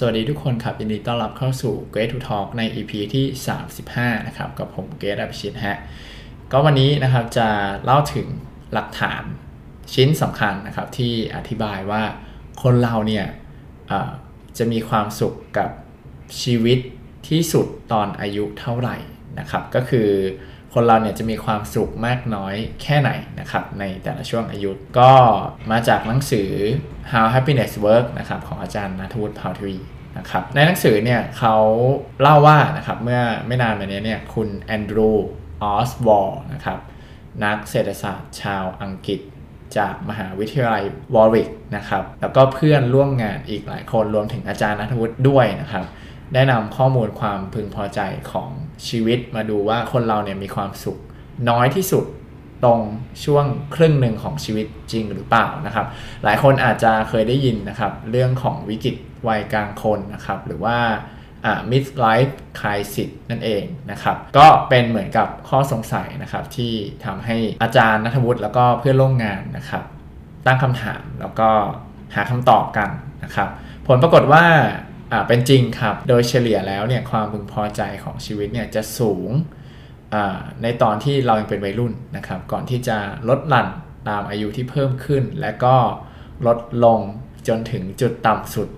สวัสดีทุกคนครับ ยินดีต้อนรับเข้าสู่ Great to Talk ใน EP ที่ 35 นะครับ กับผมเกรทอภิชิตฮะ ก็วันนี้นะครับจะเล่าถึงหลักฐานชิ้นสำคัญนะครับที่อธิบายว่าคนเราเนี่ยจะมีความสุขกับชีวิตที่สุดตอนอายุเท่าไหร่นะครับ ก็คือ คนเราเนี่ยจะมีความสุขมากน้อยแค่ไหนนะครับในแต่ละช่วงอายุ ก็มาจากหนังสือ How Happiness Works นะครับของอาจารย์นัทวุฒิเผ่าทวีนะครับในหนังสือเนี่ยเขาเล่าว่านะครับเมื่อไม่นานมานี้เนี่ยคุณแอนดรูออสวอลนะครับนักเศรษฐศาสตร์ชาวอังกฤษจากมหาวิทยาลัยวอริกนะครับแล้วก็เพื่อนร่วมงานอีกหลายคนรวมถึงอาจารย์นัทวุฒิด้วยนะครับ ได้นำข้อมูลความพึงพอใจของชีวิตมาดูว่าคนเราเนี่ยมีความสุข น้อยที่สุดตรงช่วงครึ่งหนึ่งของชีวิตจริงหรือเปล่านะครับ หลายคนอาจจะเคยได้ยินนะครับ เรื่องของวิกฤตวัยกลางคนนะครับ หรือว่า mid life crisis นั่นเองนะครับ ก็เป็นเหมือนกับข้อสงสัยนะครับ ที่ทำให้อาจารย์นัทวุฒิแล้วก็เพื่อนร่วมงานนะครับ ตั้งคำถามแล้วก็หาคำตอบกันนะครับ ผลปรากฏว่า อ่าเป็นจริงครับ โดยเฉลี่ยแล้วเนี่ยความพึงพอใจของชีวิตเนี่ยจะสูงอ่าในตอนที่เรายังเป็นวัยรุ่นนะครับ ก่อนที่จะลดหลั่นตามอายุที่เพิ่มขึ้น และก็ลดลงจนถึงจุดต่ำสุด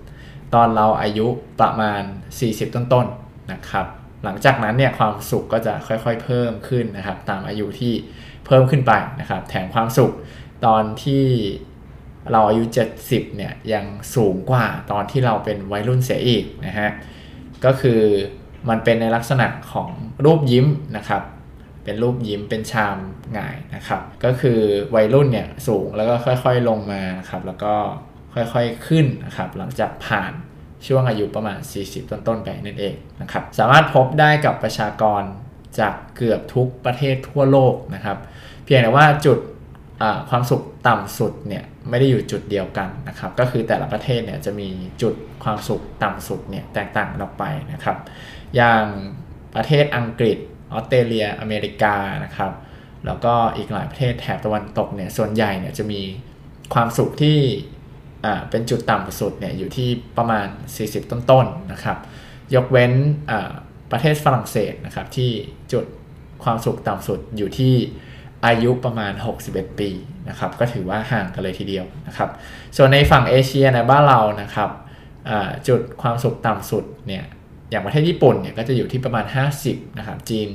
ตอนเราอายุประมาณ 40 ต้นๆนนะครับ หลังจากนั้นเนี่ยความสุขก็จะค่อยๆ เพิ่มขึ้นนะครับ ตามอายุที่เพิ่มขึ้นไปนะครับ แถมความสุขตอนที่ เราอายุ 70เนี่ยยังสูงกว่าตอนที่เราเป็นวัยรุ่นเสียอีกนะฮะก็คือมันเป็นในลักษณะของรูปยิ้มนะครับ เป็นรูปยิ้มเป็นชามหงายนะครับ ก็คือวัยรุ่นเนี่ยสูงแล้วก็ค่อยๆลงมาครับแล้วก็ค่อยๆขึ้นนะครับหลังจากผ่านช่วงอายุประมาณ 40 ต้นๆไปนั่นเองนะครับสามารถพบได้กับประชากรจากเกือบทุกประเทศทั่วโลกนะครับ เพียงแต่ว่าจุดความสุขต่ำสุดเนี่ย ไม่ได้อยู่จุดเดียวกันนะครับ ก็คือแต่ละประเทศเนี่ยจะมีจุดความสุขต่ำสุดเนี่ยแตกต่างกันออกไปนะครับ อย่างประเทศอังกฤษออสเตรเลียอเมริกานะครับแล้วก็อีกหลายประเทศแถบตะวันตกเนี่ยส่วนใหญ่เนี่ยจะมีความสุขที่เป็นจุดต่ำสุดเนี่ยอยู่ที่ประมาณ 40 ต้นๆนนะครับ ยกเว้นประเทศฝรั่งเศสนะครับที่จุดความสุขต่ำสุดอยู่ที่ อายุประมาณ 61 ปีนะครับก็ถือว่าห่างกันเลยทีเดียวนะครับส่วนในฝั่งเอเชียในบ้านเรานะครับจุดความสุขต่ำสุดเนี่ยอย่างประเทศญี่ปุ่นเนี่ยก็จะอยู่ที่ประมาณ 50นะครับจีน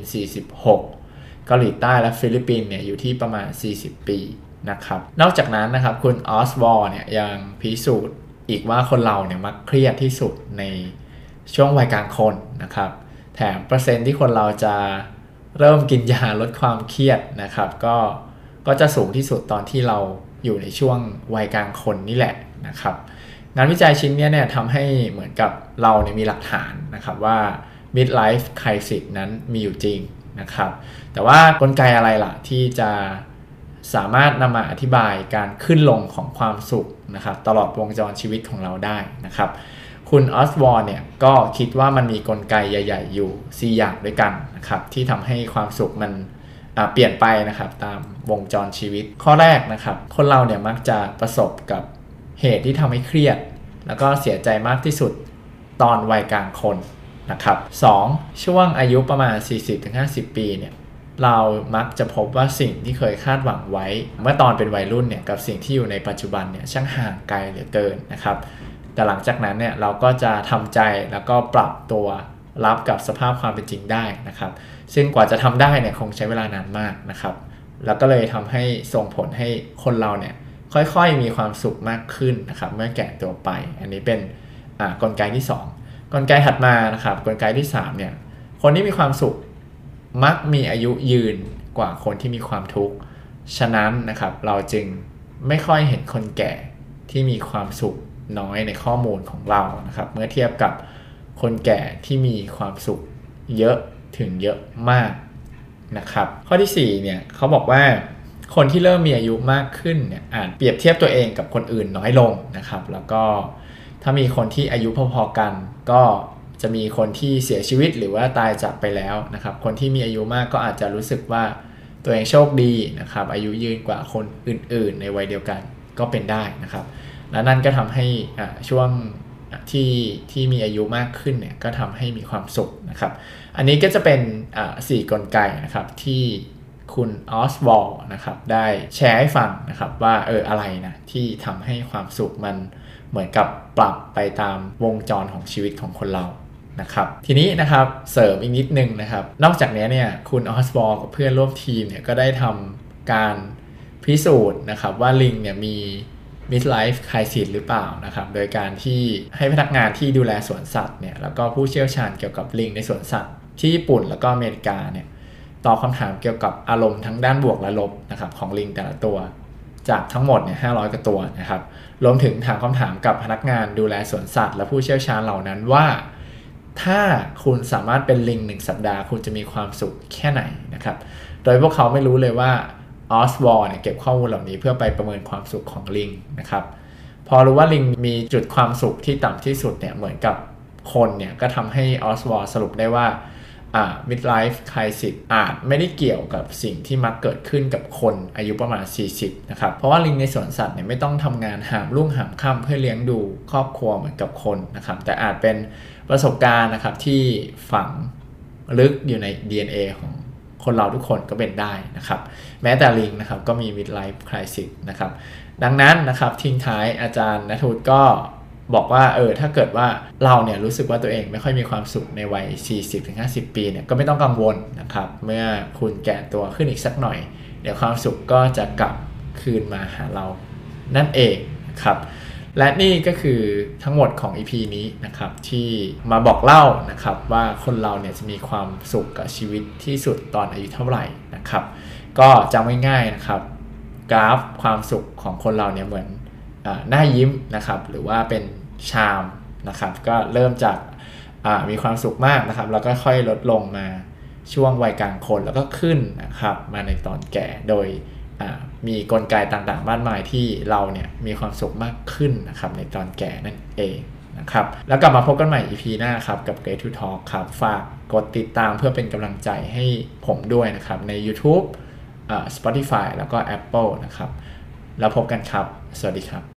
46 เกาหลีใต้และฟิลิปปินส์เนี่ยอยู่ที่ประมาณ 40 ปีนะครับนอกจากนั้นนะครับคุณออสวอลเนี่ยยังพิสูจน์อีกว่าคนเราเนี่ยมักเครียดที่สุดในช่วงวัยกลางคนนะครับแถมเปอร์เซ็นต์ที่คนเราจะ เริ่มกินยาลดความเครียดนะครับ ก็ก็จะสูงที่สุดตอนที่เราอยู่ในช่วงวัยกลางคนนี่แหละนะครับ งานวิจัยชิ้นนี้เนี่ยทำให้เหมือนกับเราเนี่ยมีหลักฐานนะครับว่า midlife crisis นั้นมีอยู่จริงนะครับ แต่ว่ากลไกอะไรล่ะที่จะสามารถนำมาอธิบายการขึ้นลงของความสุขนะครับ ตลอดวงจรชีวิตของเราได้นะครับ คุณออสวอร์เนี่ยก็คิดว่ามันมีกลไกใหญ่ ๆ อยู่ 4 อย่างด้วยกันนะครับที่ทำให้ความสุขมันเปลี่ยนไปนะครับตามวงจรชีวิต ข้อแรกนะครับคนเราเนี่ยมักจะประสบกับเหตุที่ทำให้เครียด แล้วก็เสียใจมากที่สุดตอนวัยกลางคนนะครับ 2. ช่วงอายุประมาณ 40-50 ปีเนี่ยเรามักจะพบว่าสิ่งที่เคยคาดหวังไว้ เมื่อตอนเป็นวัยรุ่นเนี่ยกับสิ่งที่อยู่ในปัจจุบันเนี่ยช่างห่างไกลเหลือเกินนะครับ แต่หลังจากนั้นเนี่ยเราก็จะทำใจแล้วก็ปรับตัวรับกับสภาพความเป็นจริงได้นะครับ ซึ่งกว่าจะทำได้เนี่ยคงใช้เวลานานมากนะครับ แล้วก็เลยทำให้ส่งผลให้คนเราเนี่ยค่อยๆมีความสุขมากขึ้นนะครับ เมื่อแก่ตัวไป อันนี้เป็นกลไกที่ 2 กลไกถัดมานะครับ กลไกที่3เนี่ยคนที่มีความสุขมักมีอายุยืนกว่าคนที่มีความทุกข์ฉะนั้นนะครับเราจึงไม่ค่อยเห็นคนแก่ที่มีความสุข น้อยในข้อมูลของเรานะครับ เมื่อเทียบกับคนแก่ที่มีความสุขเยอะถึงเยอะมากนะครับ ข้อที่4เนี่ยเขาบอกว่าคนที่เริ่มมีอายุมากขึ้นเนี่ยอาจเปรียบเทียบตัวเองกับคนอื่นน้อยลงนะครับ แล้วก็ถ้ามีคนที่อายุพอๆกัน ก็จะมีคนที่เสียชีวิตหรือว่าตายจากไปแล้วนะครับ คนที่มีอายุมากก็อาจจะรู้สึกว่าตัวเองโชคดีนะครับ อายุยืนกว่าคนอื่นๆ ในวัยเดียวกันก็เป็นได้นะครับ และนั่นก็ทำให้ช่วงที่ที่มีอายุมากขึ้นเนี่ยก็ทำให้มีความสุขนะครับ อันนี้ก็จะเป็นสี่กลไกนะครับที่คุณออสวอลนะครับได้แชร์ให้ฟังนะครับว่าเอออะไรนะที่ทำให้ความสุขมันเหมือนกับปรับไปตามวงจรของชีวิตของคนเรานะครับทีนี้นะครับเสริมอีกนิดนึงนะครับนอกจากนี้เนี่ยคุณออสบอลกับเพื่อนร่วมทีมเนี่ยก็ได้ทำการพิสูจน์นะครับว่าลิงเนี่ยมี midlife crisis หรือเปล่านะครับโดยการที่ให้พนักงานที่ดูแลสวนสัตว์เนี่ยแล้วก็ผู้เชี่ยวชาญเกี่ยวกับลิงในสวนสัตว์ ที่ญี่ปุ่นแล้วก็อเมริกาเนี่ยตอบคำถามเกี่ยวกับอารมณ์ทั้งด้านบวกและลบนะครับของลิงแต่ละตัว จากทั้งหมดเนี่ย500กว่าตัวนะครับรวมถึงถามคำถามกับพนักงานดูแลสวนสัตว์ และผู้เชี่ยวชาญเหล่านั้นว่า ถ้าคุณสามารถเป็นลิงหนึ่งสัปดาห์ คุณจะมีความสุขแค่ไหนนะครับโดยพวกเขาไม่รู้เลยว่า ออสวอลเนี่ยเก็บข้อมูลเหล่านี้เพื่อไปประเมินความสุขของลิงนะครับพอรู้ว่าลิงมีจุดความสุขที่ต่ำที่สุดเนี่ยเหมือนกับคนเนี่ยก็ทำให้ออสวอลสรุปได้ว่าอ่า midlife crisis อาจไม่ได้เกี่ยวกับสิ่งที่มักเกิดขึ้นกับคนอายุประมาณ 40 นะครับ เพราะว่าลิงในสวนสัตว์เนี่ยไม่ต้องทำงานหามรุ่งหามค่ำเพื่อเลี้ยงดูครอบครัวเหมือนกับคนนะครับ แต่อาจเป็นประสบการณ์นะครับที่ฝังลึกอยู่ใน DNA ของ คนเราทุกคนก็เป็นได้นะครับ แม้แต่ลิงนะครับก็มี midlife crisis นะครับ ดังนั้นนะครับทิ้งท้ายอาจารย์นัทวุฒิก็บอกว่าเออถ้าเกิดว่าเราเนี่ยรู้สึกว่าตัวเองไม่ค่อยมีความสุขในวัย 40-50 ปีเนี่ยก็ไม่ต้องกังวลนะครับ เมื่อคุณแก่ตัวขึ้นอีกสักหน่อย เดี๋ยวความสุขก็จะกลับคืนมาหาเรานั่นเองนะครับ และนี่ก็คือทั้งหมดของ EP นี้นะครับที่มาบอกเล่านะครับว่าคนเราเนี่ยจะมีความสุขกับชีวิตที่สุดตอนอายุเท่าไหร่นะครับ ก็จำง่ายๆนะครับ กราฟความสุขของคนเราเนี่ยเหมือนหน้ายิ้มนะครับ หรือว่าเป็นชามนะครับ ก็เริ่มจากมีความสุขมากนะครับ แล้วก็ค่อยลดลงมาช่วงวัยกลางคนแล้วก็ขึ้นนะครับ มาในตอนแก่โดย มีกลไกต่างๆมากมายที่เราเนี่ยมีความสุขมากขึ้นนะครับในตอนแก่นั่นเองนะครับแล้วกลับมาพบกันใหม่ EP หน้าครับกับ Great to Talk ครับฝากกดติดตามเพื่อเป็นกำลังใจให้ผมด้วยนะครับใน YouTube Spotify แล้วก็ Apple นะครับแล้วพบกันครับ สวัสดีครับ